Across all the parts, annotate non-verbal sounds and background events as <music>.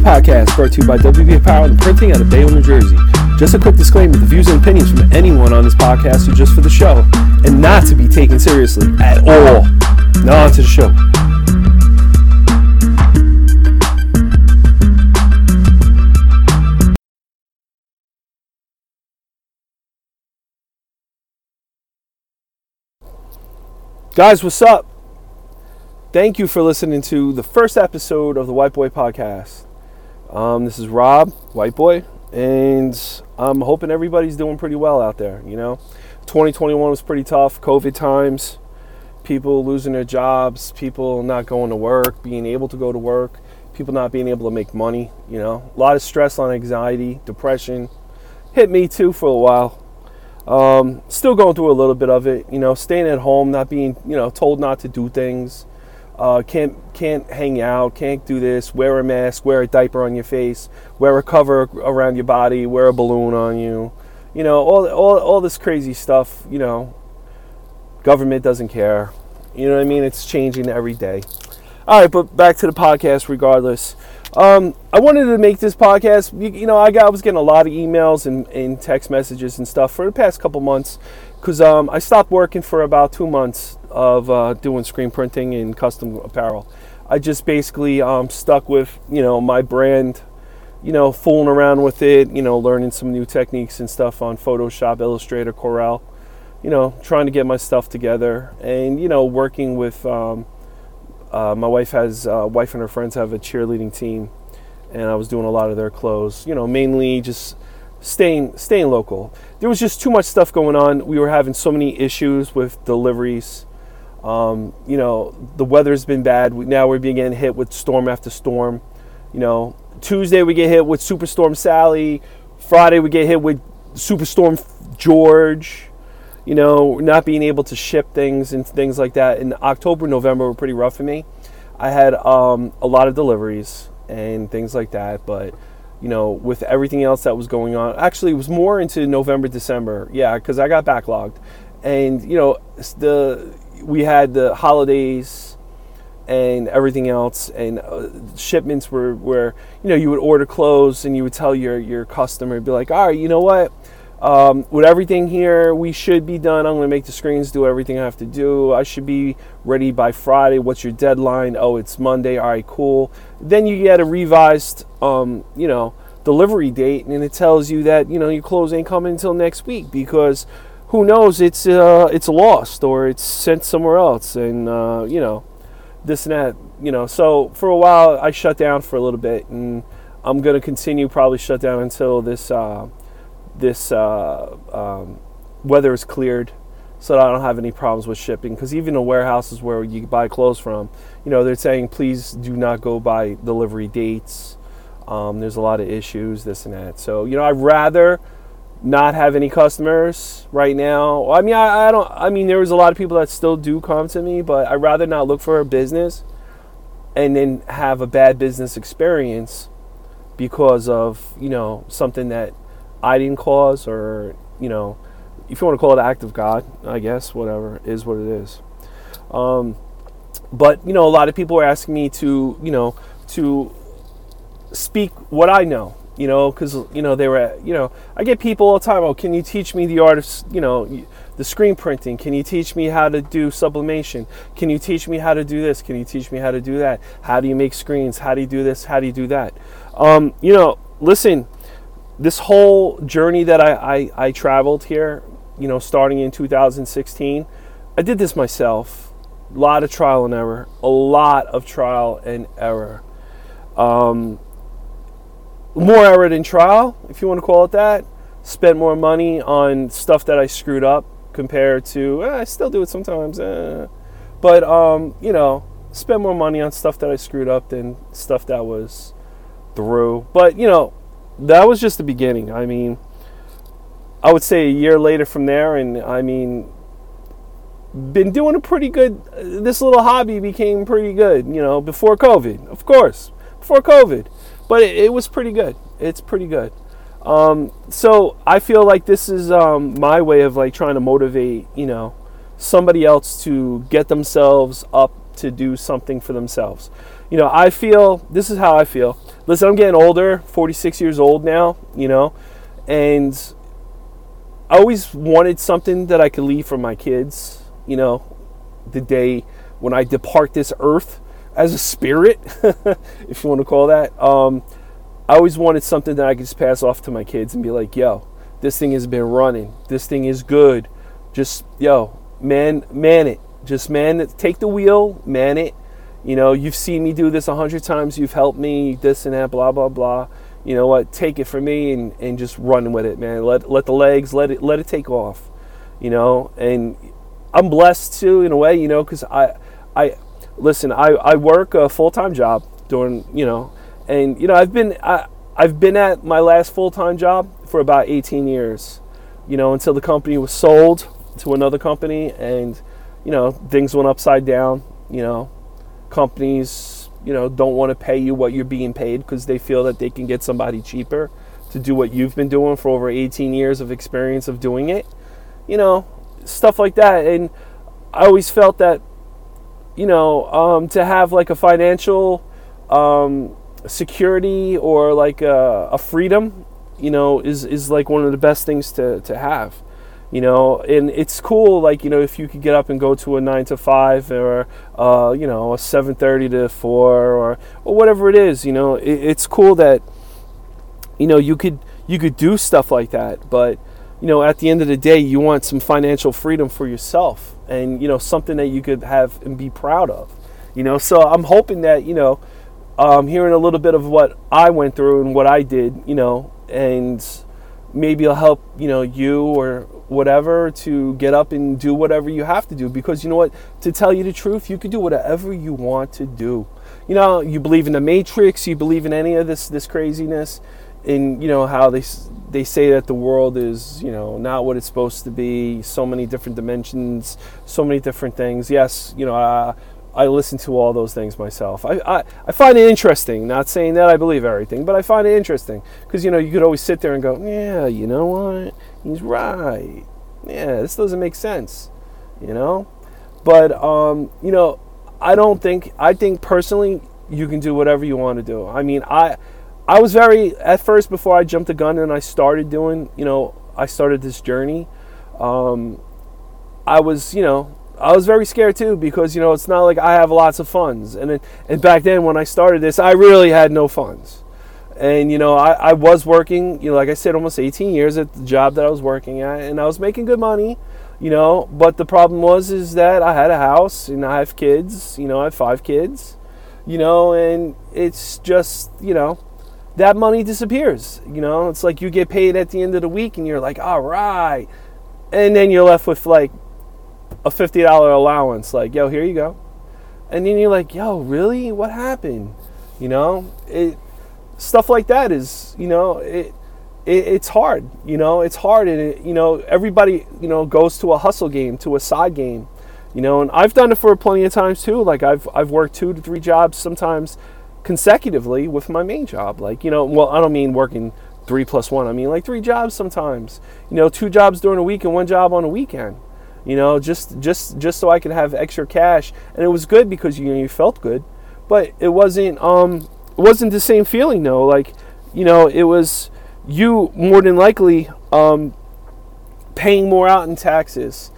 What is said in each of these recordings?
Podcast, brought to you by WB Power and Printing out of Bayonne, New Jersey. Just a quick disclaimer the views and opinions from anyone on this podcast are just for the show and not to be taken seriously at all. Now, on to the show. Guys, what's up? Thank you for listening to the first episode of the White Boy Podcast. Um, this is Rob, White Boy, and I'm hoping everybody's doing pretty well out there. You know, 2021 was pretty tough, COVID times, people losing their jobs, people not going to work, being able to go to work, people not being able to make money. You know, a lot of stress on anxiety, depression. Hit me too for a while. Um, still going through a little bit of it, you know, staying at home, not being, you know, told not to do things. Uh, can't can't hang out, can't do this. Wear a mask, wear a diaper on your face, wear a cover around your body, wear a balloon on you. You know, all all all this crazy stuff. You know, government doesn't care. You know what I mean? It's changing every day. All right, but back to the podcast. Regardless, um, I wanted to make this podcast. You, you know, I, got, I was getting a lot of emails and, and text messages and stuff for the past couple months because um, I stopped working for about two months of uh, doing screen printing and custom apparel. I just basically um, stuck with you know my brand, you know, fooling around with it, you know, learning some new techniques and stuff on Photoshop, Illustrator, Corel, you know, trying to get my stuff together and you know working with. Um, uh, my wife has uh, wife and her friends have a cheerleading team, and I was doing a lot of their clothes. You know, mainly just staying staying local. There was just too much stuff going on. We were having so many issues with deliveries. Um, you know, the weather's been bad. Now we're being getting hit with storm after storm. You know, Tuesday we get hit with Superstorm Sally. Friday we get hit with Superstorm George you know, not being able to ship things and things like that. In October, November were pretty rough for me. I had um, a lot of deliveries and things like that, but you know, with everything else that was going on, actually, it was more into November, December. Yeah, because I got backlogged, and you know, the we had the holidays and everything else, and uh, shipments were where you know you would order clothes and you would tell your your customer, be like, all right, you know what um, with everything here, we should be done. I'm going to make the screens do everything I have to do. I should be ready by Friday. What's your deadline? Oh, it's Monday. All right, cool. Then you get a revised, um, you know, delivery date, and it tells you that you know your clothes ain't coming until next week because who knows? It's uh, it's lost or it's sent somewhere else, and uh, you know, this and that. You know, so for a while I shut down for a little bit, and I'm to continue probably shut down until this. Uh, this uh, um, weather is cleared so that I don't have any problems with shipping. Because even the warehouses where you buy clothes from, you know, they're saying please do not go by delivery dates. Um, there's a lot of issues, this and that. So you know, I'd rather not have any customers right now. I mean, I, I don't. I mean, there was a lot of people that still do come to me, but I'd rather not look for a business and then have a bad business experience because of you know something that I didn't cause, or you know, if you want to call it act of God, I guess whatever is what it is. Um, but you know, a lot of people are asking me to you know to speak what I know. You know, because you know they were you know I get people all the time. Oh, can you teach me the art of you know the screen printing? Can you teach me how to do sublimation? Can you teach me how to do this? Can you teach me how to do that? How do you make screens? How do you do this? How do you do that? Um, you know, listen this whole journey that I, I, I, traveled here, you know, starting in 2016, I did this myself. A lot of trial and error. A lot of trial and error. Um, more error than trial, if you want to call it that. Spent more money on stuff that I screwed up compared to, eh, I still do it sometimes. Eh. But, um, you know, spend more money on stuff that I screwed up than stuff that was through. But, you know, that was just the beginning. I mean, I would say a year later from there, and I mean, been doing a pretty good. This little hobby became pretty good, you know, before COVID, of course, before COVID, but it, it was pretty good. It's pretty good. Um, so I feel like this is um, my way of like trying to motivate, you know, somebody else to get themselves up to do something for themselves. You know, I feel this is how I feel. listen, I'm getting older, 46 years old now, you know, and I always wanted something that I could leave for my kids, you know, the day when I depart this earth as a spirit, <laughs> if you want to call that. Um, I always wanted something that I could just pass off to my kids and be like, yo, this thing has been running. This thing is good. Just, yo, man, man it. Just man it. Take the wheel, man it. You know, you've seen me do this a hundred times. You've helped me, this and that, blah, blah, blah. You know what? Take it from me and, and just run with it, man. Let, let the legs, let it, let it take off. You know, and I'm blessed too in a way, you know, because I, I, listen, I, I work a full time job doing, you know, and you know I've been I, I've been at my last full time job for about 18 years, you know, until the company was sold to another company, and you know things went upside down. You know, companies you know don't want to pay you what you're being paid because they feel that they can get somebody cheaper to do what you've been doing for over 18 years of experience of doing it. You know, stuff like that, and I always felt that you know, um, to have like a financial um, security or like a, a, freedom, you know, is, is like one of the best things to, to have. You know, and it's cool, like, you know, if you could get up and go to a nine to five or, uh, you know, a 7.30 to four or, or whatever it is, you know, it, it's cool that, you know, you could, you could do stuff like that. But, you know, at the end of the day, you want some financial freedom for yourself and, you know, something that you could have and be proud of, you know. So I'm hoping that, you know, um, hearing a little bit of what I went through and what I did, you know, and maybe it'll help, you know, you or whatever to get up and do whatever you have to do. Because you know what? To tell you the truth, you can do whatever you want to do. You know, you believe in the Matrix, you believe in any of this this craziness, and you know how they they say that the world is you know not what it's supposed to be. So many different dimensions, so many different things. Yes, you know. Uh, I listen to all those things myself. I, I, I find it interesting, not saying that I believe everything, but I find it interesting because, you know, you could always sit there and go, yeah, you know what? He's right. Yeah, this doesn't make sense, you know? But, um, you know, I don't think, I think personally, you can do whatever you want to do. I mean, I, I was very, at first, before I jumped the gun and I started doing, you know, I started this journey, um, I was, you know, I was very scared too because you know it's not like I have lots of funds, and it, and back then when I started this, I really had no funds, and you know I, I was working, you know, like I said, almost 18 years at the job that I was working at, and I was making good money, you know, but the problem was is that I had a house and I have kids, you know, I have five kids, you know, and it's just you know that money disappears, you know, it's like you get paid at the end of the week and you're like, all right, and then you're left with like a $50 allowance like yo here you go. And then you're like yo really? What happened? You know? It stuff like that is you know it, it it's hard you know? It's hard and it, you know everybody you know goes to a hustle game to a side game you know? And i've done it for plenty of times too like i've i've worked two to three jobs sometimes consecutively with my main job. Like you know well i don't mean working three plus one. I mean like three jobs sometimes. You know two jobs during a week and one job on a weekend. You know, just just just so I could have extra cash. And it was good because you know you felt good, but it wasn't um it wasn't the same feeling though. Like, you know, it was you more than likely um paying more out in taxes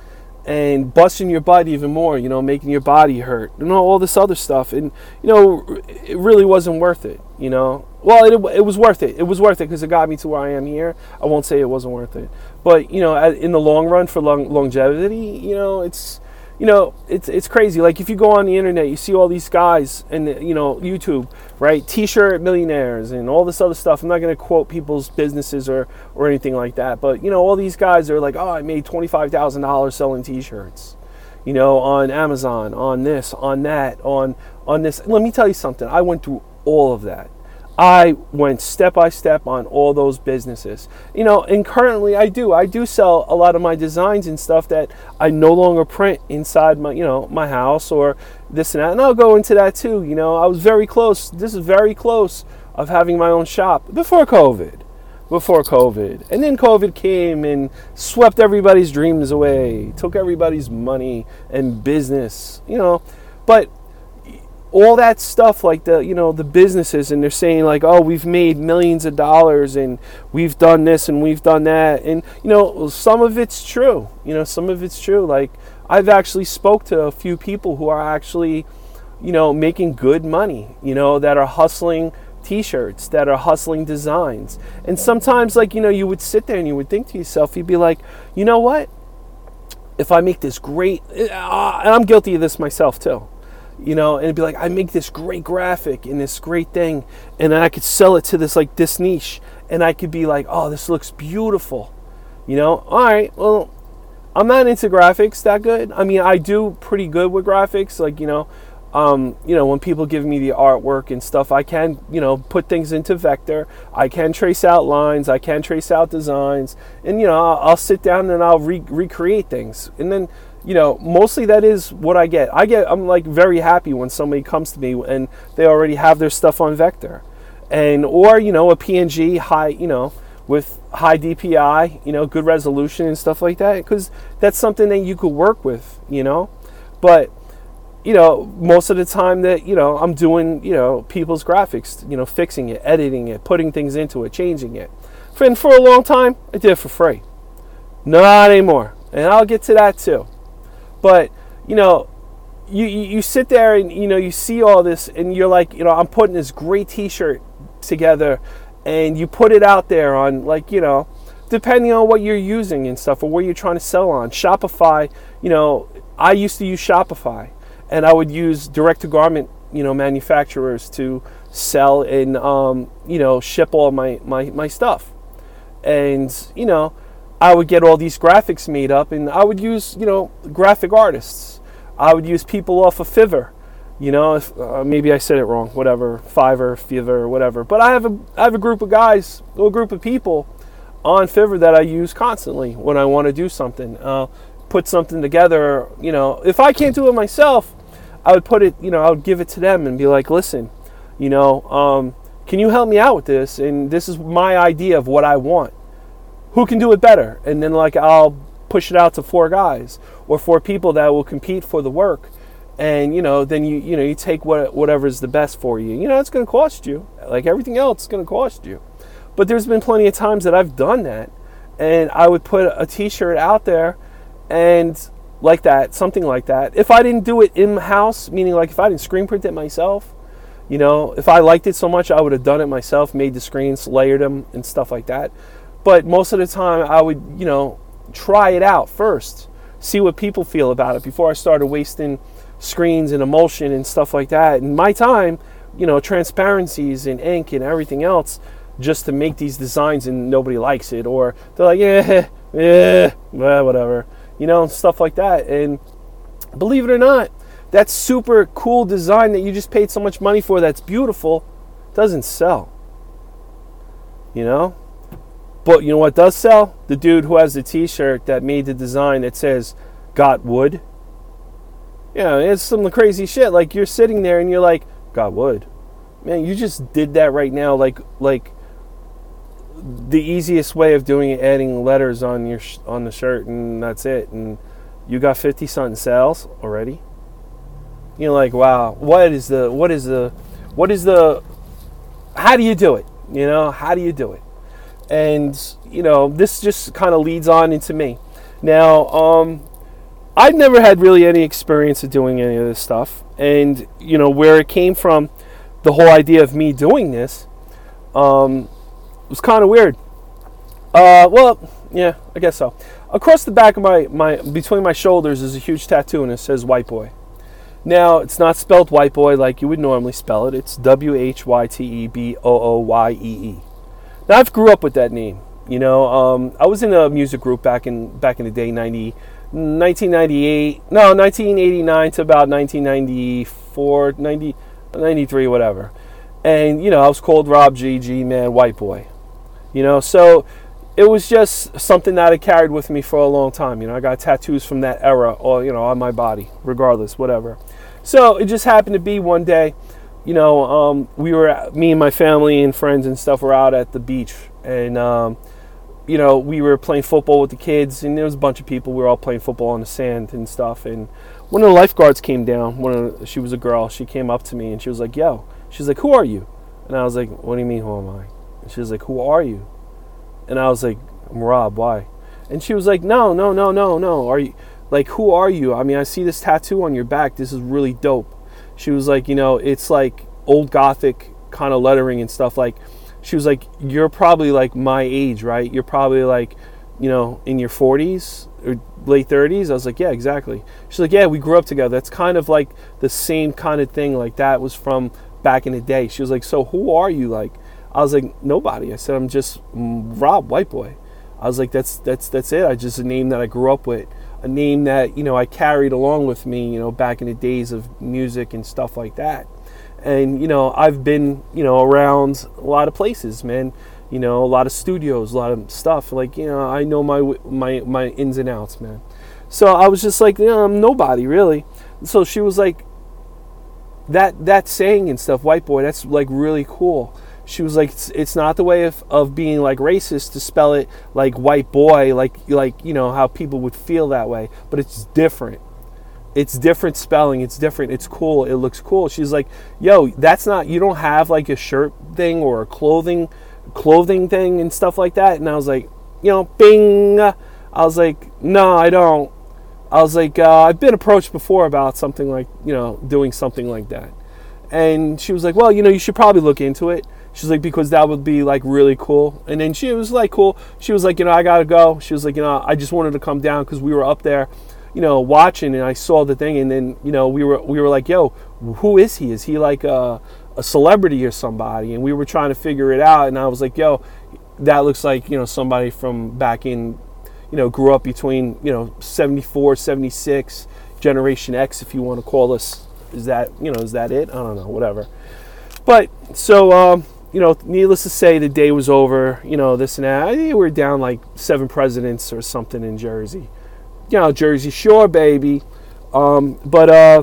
and busting your butt even more, you know, making your body hurt, you know, all this other stuff. And, you know, it really wasn't worth it, you know. Well, it, it was worth it. It was worth it because it got me to where I am here. I won't say it wasn't worth it. But, you know, in the long run for long, longevity, you know, it's, you know, it's it's crazy. Like if you go on the internet, you see all these guys and you know YouTube, right? T-shirt millionaires and all this other stuff. I'm not going to quote people's businesses or or anything like that, but you know, all these guys are like, oh, I made twenty five thousand dollars selling T-shirts, you know, on Amazon, on this, on that, on on this. Let me tell you something. I went through all of that. I went step by step on all those businesses. You know, and currently I do. I do sell a lot of my designs and stuff that I no longer print inside my, you know, my house or this and that. And I'll go into that too. You know, I was very close. This is very close of having my own shop before COVID. Before COVID. And then COVID came and swept everybody's dreams away, took everybody's money and business, you know. But all that stuff like the you know the businesses and they're saying like oh we've made millions of dollars and we've done this and we've done that and you know some of it's true you know some of it's true like i've actually spoke to a few people who are actually you know making good money you know that are hustling t-shirts that are hustling designs and sometimes like you know you would sit there and you would think to yourself you'd be like you know what? If i make this great uh, and i'm guilty of this myself too you know, and it'd be like, I make this great graphic and this great thing, and then I could sell it to this like this niche, and I could be like, oh, this looks beautiful, you know. All right, well, I'm not into graphics that good. I mean, I do pretty good with graphics, like you know, um, you know, when people give me the artwork and stuff, I can, you know, put things into vector. I can trace out lines. I can trace out designs, and you know, I'll, I'll sit down and I'll re- recreate things, and then you know, mostly that is what I get. I get, I'm like very happy when somebody comes to me and they already have their stuff on vector, and or you know a PNG high, you know, with high DPI, you know, good resolution and stuff like that, because that's something that you could work with, you know, but you know, most of the time that, you know, I'm doing, you know, people's graphics, you know, fixing it, editing it, putting things into it, changing it. And for a long time, I did it for free. Not anymore. And I'll get to that too. But you know, you, you, sit there and you know you see all this and you're like, you know, I'm putting this great T-shirt together, and you put it out there on like you know, depending on what you're using and stuff or what you're trying to sell on. Shopify, you know, I used to use Shopify, and I would use direct to garment, you know, manufacturers to sell and um, you know ship all my my my stuff, and you know I would get all these graphics made up, and I would use, you know, graphic artists. I would use people off of Fiverr. You know, if, uh, maybe I said it wrong. Whatever, Fiverr, Fiverr, whatever. But I have a I have a group of guys, a group of people on Fiverr that I use constantly when I want to do something. Uh, put something together. You know, if I can't do it myself, I would put it. You know, I would give it to them and be like, listen, you know, um, can you help me out with this? And this is my idea of what I want who can do it better? And then like I'll push it out to four guys or four people that will compete for the work. And you know, then you you know you take what whatever is the best for you. You know, it's going to cost you. Like everything else, it's going to cost you. But there's been plenty of times that I've done that, and I would put a T-shirt out there, and like that, something like that. If I didn't do it in house, meaning like if I didn't screen print it myself, you know, if I liked it so much, I would have done it myself, made the screens, layered them, and stuff like that. But most of the time, I would, you know, try it out first, see what people feel about it before I started wasting screens and emulsion and stuff like that. And my time, you know, transparencies and ink and everything else just to make these designs and nobody likes it. Or they're like, yeah, yeah, <laughs> well, eh, whatever, you know, stuff like that. And believe it or not, that super cool design that you just paid so much money for that's beautiful doesn't sell. You know? But you know what does sell? The dude who has the T-shirt that made the design that says "Got wood." Yeah, it's some crazy shit. Like you're sitting there and you're like, "Got wood." Man, you just did that right now. Like like the easiest way of doing it, adding letters on your sh- on the shirt, and that's it. And you got fifty something sales already. You're like, wow, what is the what is the what is the how do you do it? You know, how do you do it? And you know this just kind of leads on into me. Now um, i've never had really any experience of doing any of this stuff. And you know where it came from the whole idea of me doing this um, was kind of weird. Uh, well yeah i guess so. Across the back of my, my between my shoulders is a huge tattoo and it says white boy. Now it's not spelled white boy like you would normally spell it. It's w-h-y-t-e-b-o-o-y-e-e now I've grew up with that name. You know, um, I was in a music group back in back in the day, 90, 1998, no, 1989 to about 1994, 90, 93, whatever. And you know, I was called Rob G G Man White Boy. You know, so it was just something that I carried with me for a long time. You know, I got tattoos from that era, or you know, on my body, regardless, whatever. So it just happened to be one day you know, um, we were me and my family and friends and stuff were out at the beach, and um, you know, we were playing football with the kids, and there was a bunch of people. We were all playing football on the sand and stuff. And one of the lifeguards came down. One of she was a girl. She came up to me and she was like, "Yo," she's like, "Who are you?" And I was like, "What do you mean, who am I?" And she was like, "Who are you?" And I was like, "I'm Rob. Why?" And she was like, "No, no, no, no, no. Are you like who are you? I mean, I see this tattoo on your back. This is really dope." She was like, "You know, it's like old gothic kind of lettering and stuff like." She was like, "You're probably like my age, right? You're probably like, you know, in your 40s or late 30s." I was like, "Yeah, exactly." She's like, "Yeah, we grew up together. That's kind of like the same kind of thing. Like that was from back in the day." She was like, "So who are you like?" I was like, "Nobody." I said, "I'm just mm, Rob White Boy." I was like, "That's that's that's it. I just a name that I grew up with, a name that you know I carried along with me, you know, back in the days of music and stuff like that." And you know, I've been you know around a lot of places, man. You know, a lot of studios, a lot of stuff. Like you know, I know my my my ins and outs, man. So I was just like, I'm nobody really. So she was like, that that saying and stuff, white boy. That's like really cool she was like it's, it's, not the way of, of being like racist to spell it like white boy like like you know how people would feel that way but it's different. It's different spelling. It's different. It's cool. It looks cool. She's like yo that's not you don't have like a shirt thing or a clothing clothing thing and stuff like that? And i was like you know bing. I was like no i don't. I was like uh, i've been approached before about something like you know doing something like that. And she was like well you know you should probably look into it She's like, because that would be like really cool. And then she was like, cool. She was like, you know, I gotta go. She was like, you know, I just wanted to come down because we were up there, you know, watching, and I saw the thing, and then you know, we were we were like, yo, who is he? Is he like a, a celebrity or somebody? And we were trying to figure it out, and I was like, yo, that looks like you know somebody from back in, you know, grew up between you know 74, 76, Generation X, if you want to call us. Is that you know is that it? I don't know, whatever. But so. Um, you know, needless to say, the day was over. You know, this and that. I think we were down like seven presidents or something in Jersey. You know, Jersey Shore, baby. Um, but uh,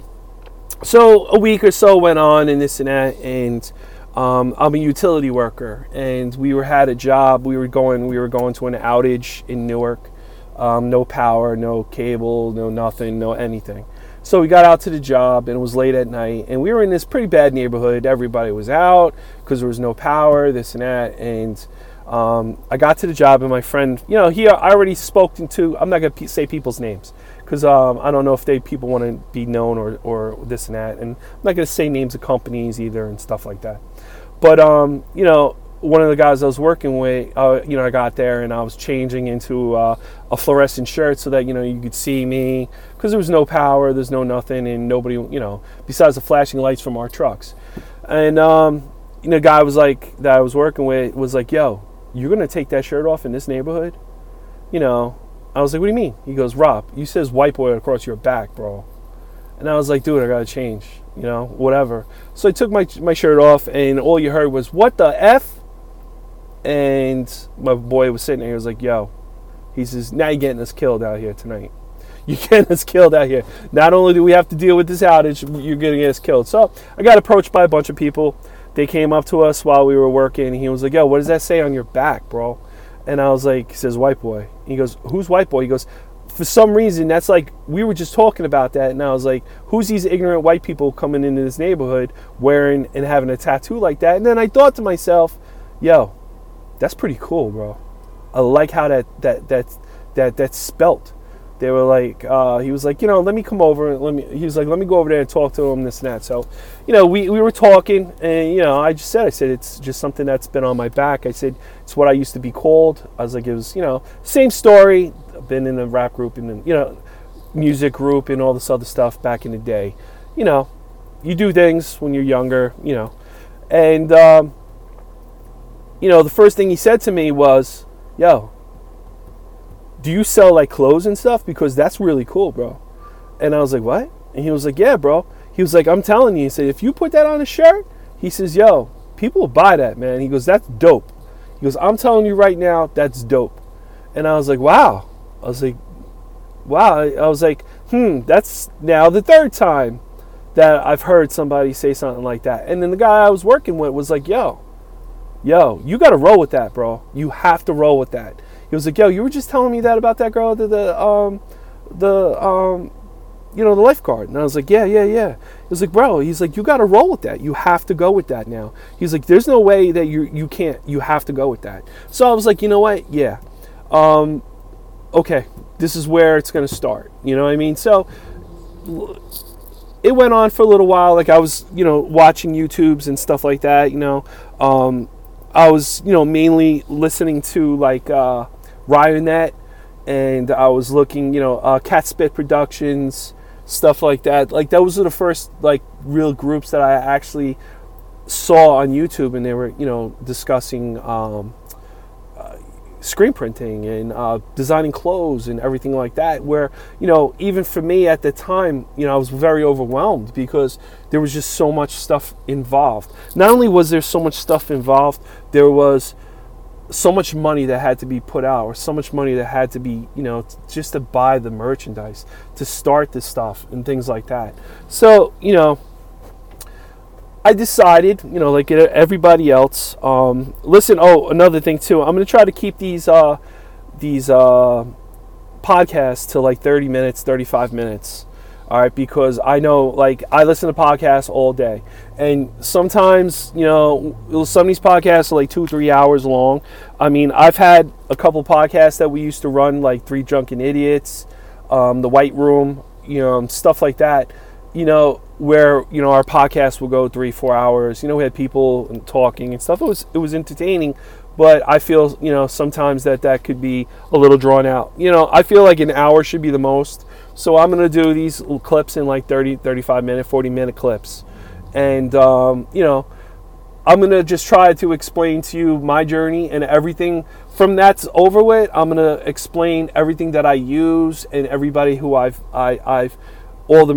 so a week or so went on, and this and that, and um, I'm a utility worker, and we were had a job. We were going, we were going to an outage in Newark. Um, no power, no cable, no nothing, no anything. So we got out to the job and it was late at night and we were in this pretty bad neighborhood. Everybody was out because there was no power, this and that. And um, I got to the job and my friend, you know, he I already spoken to. I'm not gonna say people's names because um, I don't know if they people want to be known or or this and that. And I'm not gonna say names of companies either and stuff like that. But um, you know, one of the guys I was working with, uh, you know, I got there and I was changing into uh, a fluorescent shirt so that you know you could see me because there was no power, there's no nothing, and nobody, you know, besides the flashing lights from our trucks. And um, you know, guy was like that I was working with was like, "Yo, you're gonna take that shirt off in this neighborhood?" You know, I was like, "What do you mean?" He goes, "Rob, you says white boy across your back, bro." And I was like, "Dude, I gotta change." You know, whatever. So I took my my shirt off, and all you heard was, "What the f?" And my boy was sitting there. He was like, "Yo," he says, "Now you're getting us killed out here tonight. <laughs> You're getting us killed out here. Not only do we have to deal with this outage, you're going to get us killed." So I got approached by a bunch of people. They came up to us while we were working. He was like, "Yo, what does that say on your back, bro?" And I was like, "He says white boy." He goes, "Who's white boy?" He goes, for some reason that's like we were just talking about that and I was like who's these ignorant white people coming into this neighborhood wearing and having a tattoo like that and then I thought to myself yo that's pretty cool, bro. I like how that that that that that's spelt. They were like, uh, he was like, you know, let me come over. and Let me. He was like, let me go over there and talk to him, this and that. So, you know, we, we were talking, and you know, I just said, I said, it's just something that's been on my back. I said, it's what I used to be called. I was like, it was, you know, same story. I've been in a rap group and you know, music group and all this other stuff back in the day. You know, you do things when you're younger, you know, and um, you know, the first thing he said to me was, Yo, do you sell like clothes and stuff? Because that's really cool, bro. And I was like, What? And he was like, Yeah, bro. He was like, I'm telling you. He said, If you put that on a shirt, he says, Yo, people will buy that, man. He goes, That's dope. He goes, I'm telling you right now, that's dope. And I was like, Wow. I was like, Wow. I was like, Hmm, that's now the third time that I've heard somebody say something like that. And then the guy I was working with was like, Yo, yo, you got to roll with that, bro. You have to roll with that. He was like, yo, you were just telling me that about that girl, the, the um, the um, you know, the lifeguard. And I was like, yeah, yeah, yeah. He was like, bro, he's like, you got to roll with that. You have to go with that now. He's like, there's no way that you you can't. You have to go with that. So I was like, you know what? Yeah. Um, okay, this is where it's to start. You know what I mean? So it went on for a little while. Like I was, you know, watching YouTubes and stuff like that. You know, um, I was, you know, mainly listening to like uh, Ryonet, and I was looking, you know, uh, Catspit Productions, stuff like that. Like those were the first like real groups that I actually saw on YouTube, and they were, you know, discussing. Um, screen printing and uh, designing clothes and everything like that. Where, you know, even for me at the time, you know, I was very overwhelmed because there was just so much stuff involved. Not only was there so much stuff involved, there was so much money that had to be put out or so much money that had to be you know just to buy the merchandise to start this stuff and things like that so you know I decided, you know, like everybody else. Um, listen, oh, another thing too. I'm gonna try to keep these uh, these uh, podcasts to like 30 minutes, 35 minutes. All right, because I know, like, I listen to podcasts all day, and sometimes, you know, some of these podcasts are like two, three hours long. I mean, I've had a couple podcasts that we used to run, like Three Drunken Idiots, um, The White Room, you know, stuff like that. You know, where you know our podcast will go three four hours you know we had people talking and stuff it was it was entertaining but i feel you know sometimes that that could be a little drawn out you know i feel like an hour should be the most so i'm going to do these clips in like 30 35 minute 40 minute clips. And um, you know i'm going to just try to explain to you my journey and everything. From that's over with i'm going to explain everything that i use and everybody who i've I, i've all the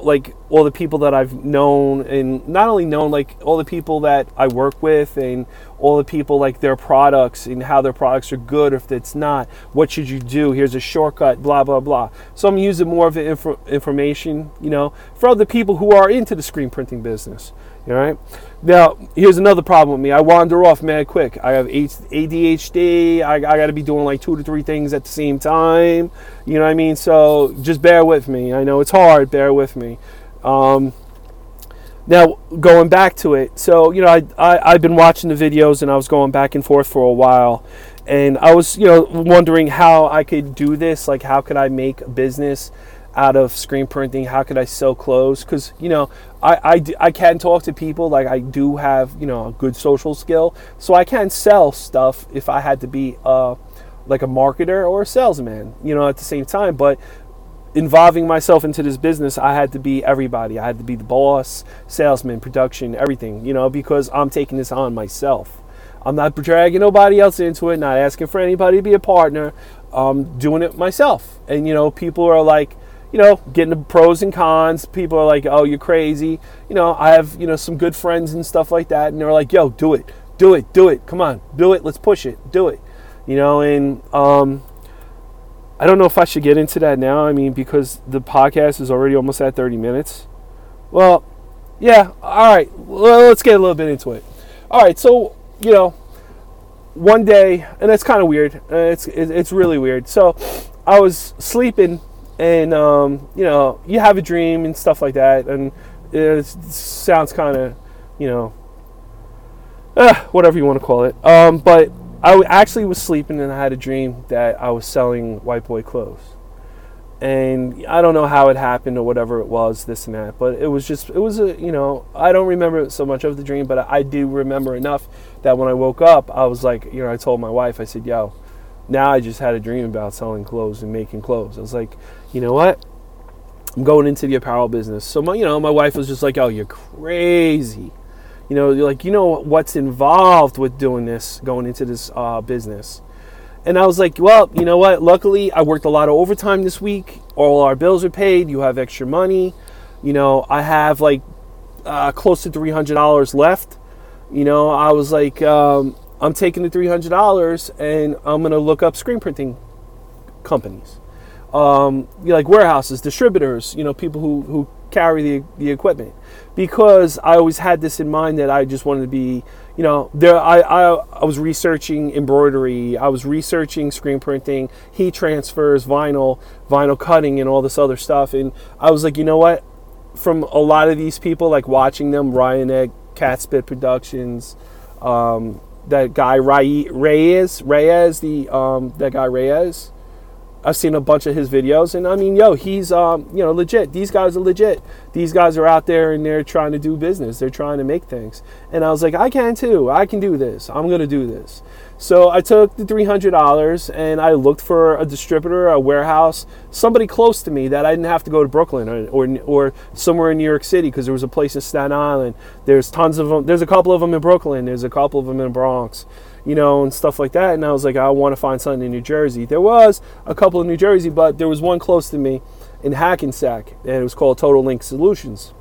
like all the people that I've known and not only known like all the people that I work with and all the people like their products and how their products are good or if it's not. What should you do? Here's a shortcut blah blah blah. So I'm using more of the inf- information you know for other people who are into the screen printing business all right. Now, here's another problem with me. I wander off mad quick. I have ADHD. I, I got to be doing like two to three things at the same time. You know what I mean? So just bear with me. I know it's hard. Bear with me. Um, now, going back to it. So, you know, I, I, I've been watching the videos and I was going back and forth for a while. And I was, you know, wondering how I could do this. Like, how could I make a business out of screen printing? How could I sell clothes? Because, you know, I, I, I can talk to people. Like, I do have, you know, a good social skill. So I can sell stuff if I had to be uh, like a marketer or a salesman, you know, at the same time. But involving myself into this business, I had to be everybody. I had to be the boss, salesman, production, everything, you know, because I'm taking this on myself. I'm not dragging nobody else into it, not asking for anybody to be a partner. I'm doing it myself. And, you know, people are like, you know, getting the pros and cons. People are like, "Oh, you're crazy." You know, I have you know some good friends and stuff like that, and they're like, "Yo, do it, do it, do it. Come on, do it. Let's push it, do it." You know, and um, I don't know if I should get into that now. I mean, because the podcast is already almost at 30 minutes. Well, yeah. All right. Well, let's get a little bit into it. All right. So you know, one day, and it's kind of weird. Uh, it's it's really weird. So I was sleeping and um, you know you have a dream and stuff like that and it sounds kind of you know uh, whatever you want to call it. Um, but I actually was sleeping and I had a dream that I was selling white boy clothes. And I don't know how it happened or whatever it was this and that but it was just it was a you know I don't remember so much of the dream but I do remember enough that when I woke up I was like you know I told my wife I said yo now I just had a dream about selling clothes and making clothes. I was like you know what? I'm going into the apparel business. So my, you know, my wife was just like, "Oh, you're crazy." You know, you're like, you know what's involved with doing this, going into this uh, business. And I was like, well, you know what? Luckily, I worked a lot of overtime this week. All our bills are paid. You have extra money. You know, I have like uh, close to three hundred dollars left. You know, I was like, um, I'm taking the three hundred dollars and I'm gonna look up screen printing companies um, like warehouses, distributors, you know, people who, who carry the, the equipment. Because I always had this in mind that I just wanted to be, you know, there I, I I was researching embroidery, I was researching screen printing, heat transfers, vinyl, vinyl cutting, and all this other stuff. And I was like, you know what? From a lot of these people, like watching them, Ryonet, Catspit Productions, um, that guy Reyes, Reyes, the um, that guy Reyes I've seen a bunch of his videos, and I mean, yo, he's um, you know legit. These guys are legit. These guys are out there and they're trying to do business. They're trying to make things. And I was like, I can too. I can do this. I'm gonna do this. So I took the three hundred dollars and I looked for a distributor, a warehouse, somebody close to me that I didn't have to go to Brooklyn or or, or somewhere in New York City because there was a place in Staten Island. There's tons of them. There's a couple of them in Brooklyn. There's a couple of them in Bronx you know, and stuff like that. And I was like, I want to find something in New Jersey. There was a couple in New Jersey, but there was one close to me in Hackensack, and it was called Total Ink Solutions.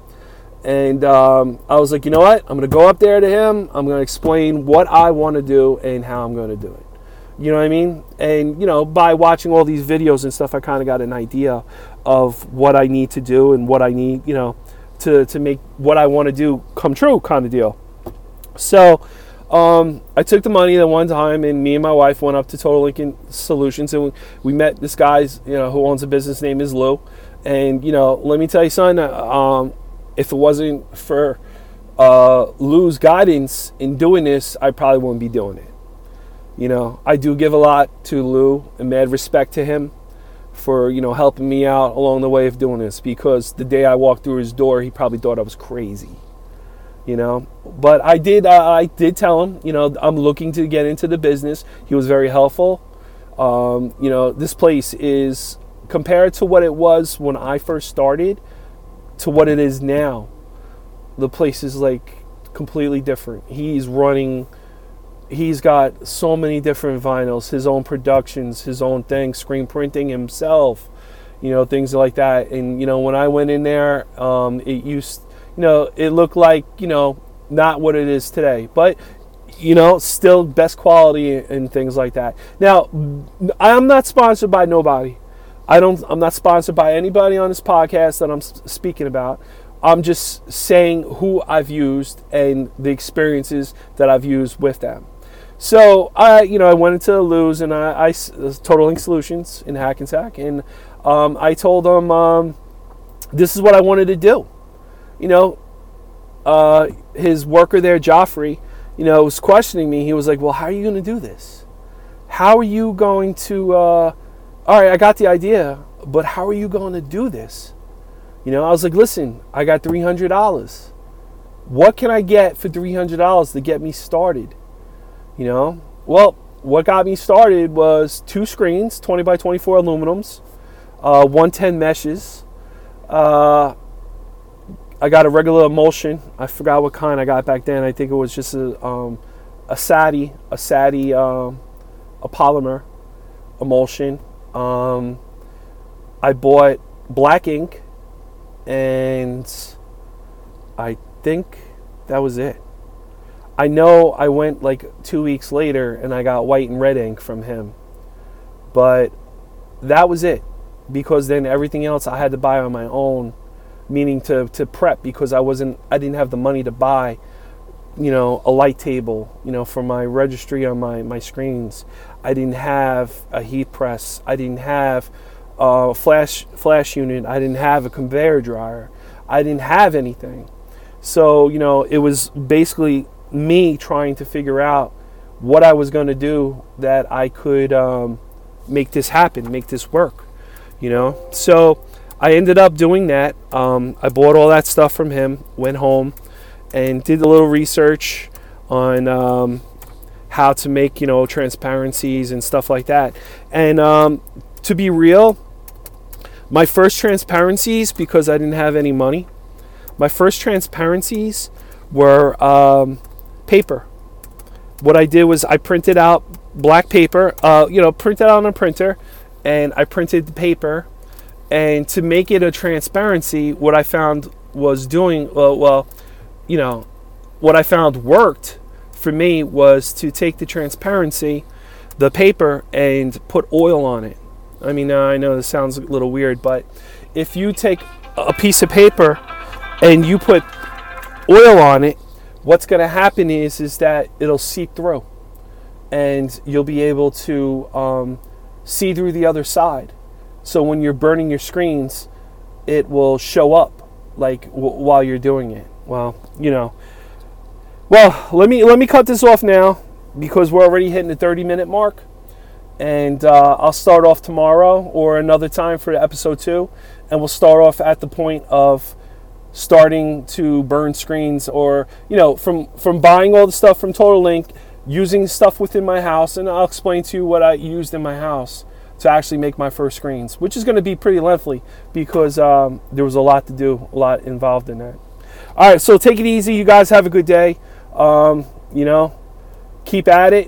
And um, I was like, you know what? I'm going to go up there to him. I'm going to explain what I want to do and how I'm going to do it. You know what I mean? And, you know, by watching all these videos and stuff, I kind of got an idea of what I need to do and what I need, you know, to, to make what I want to do come true kind of deal. So, um, I took the money the one time, and me and my wife went up to Total Ink Solutions, and we, we met this guy's, you know, who owns a business name is Lou, and you know, let me tell you, son, um, if it wasn't for uh, Lou's guidance in doing this, I probably wouldn't be doing it. You know, I do give a lot to Lou and mad respect to him for you know helping me out along the way of doing this because the day I walked through his door, he probably thought I was crazy you know? But i did uh, i did tell him you know i'm looking to get into the business. He was very helpful. Um, you know this place is compared to what it was when i first started to what it is now the place is like completely different. He's running he's got so many different vinyls his own productions his own things screen printing himself you know things like that. And you know when i went in there um, it used you know, it looked like, you know, not what it is today. But you know, still best quality and things like that. Now, I'm not sponsored by nobody. I don't I'm not sponsored by anybody on this podcast that I'm speaking about. I'm just saying who I've used and the experiences that I've used with them. So I, you know, I went into Lou's and I, I Total Ink Solutions in Hackensack, and um, I told them um, this is what I wanted to do you know, uh, his worker there, Joffrey, you know, was questioning me. He was like, "Well, how are you going to do this? How are you going to? Uh, all right, I got the idea, but how are you going to do this?" You know, I was like, "Listen, I got three hundred dollars. What can I get for three hundred dollars to get me started?" You know, well, what got me started was two screens, twenty by twenty-four aluminums, uh, one ten meshes. Uh, I got a regular emulsion. I forgot what kind I got back then. I think it was just a um, a SAATI, a SAATI, um, a polymer emulsion. Um, I bought black ink, and I think that was it. I know I went like two weeks later and I got white and red ink from him, but that was it because then everything else I had to buy on my own meaning to, to prep because I wasn't I didn't have the money to buy you know a light table you know for my registry on my, my screens. I didn't have a heat press. I didn't have a flash flash unit. I didn't have a conveyor dryer. I didn't have anything. So you know it was basically me trying to figure out what I was going to do that I could um, make this happen make this work you know? So I ended up doing that. Um, I bought all that stuff from him, went home, and did a little research on um, how to make you know transparencies and stuff like that. And um, to be real, my first transparencies because I didn't have any money. My first transparencies were um, paper. What I did was I printed out black paper, uh, you know, printed out on a printer, and I printed the paper and to make it a transparency, what I found was doing well, well, you know, what I found worked for me was to take the transparency, the paper, and put oil on it. I mean, I know this sounds a little weird, but if you take a piece of paper and you put oil on it, what's going to happen is is that it'll seep through, and you'll be able to um, see through the other side. So when you're burning your screens, it will show up like w- while you're doing it. Well, you know. Well, let me let me cut this off now because we're already hitting the 30 minute mark, and uh, I'll start off tomorrow or another time for episode two, and we'll start off at the point of starting to burn screens or you know from from buying all the stuff from Total Ink, using stuff within my house, and I'll explain to you what I used in my house to actually make my first screens, which is going to be pretty lengthy because um, there was a lot to do, a lot involved in that. All right, so take it easy. You guys have a good day. Um, you know, keep at it.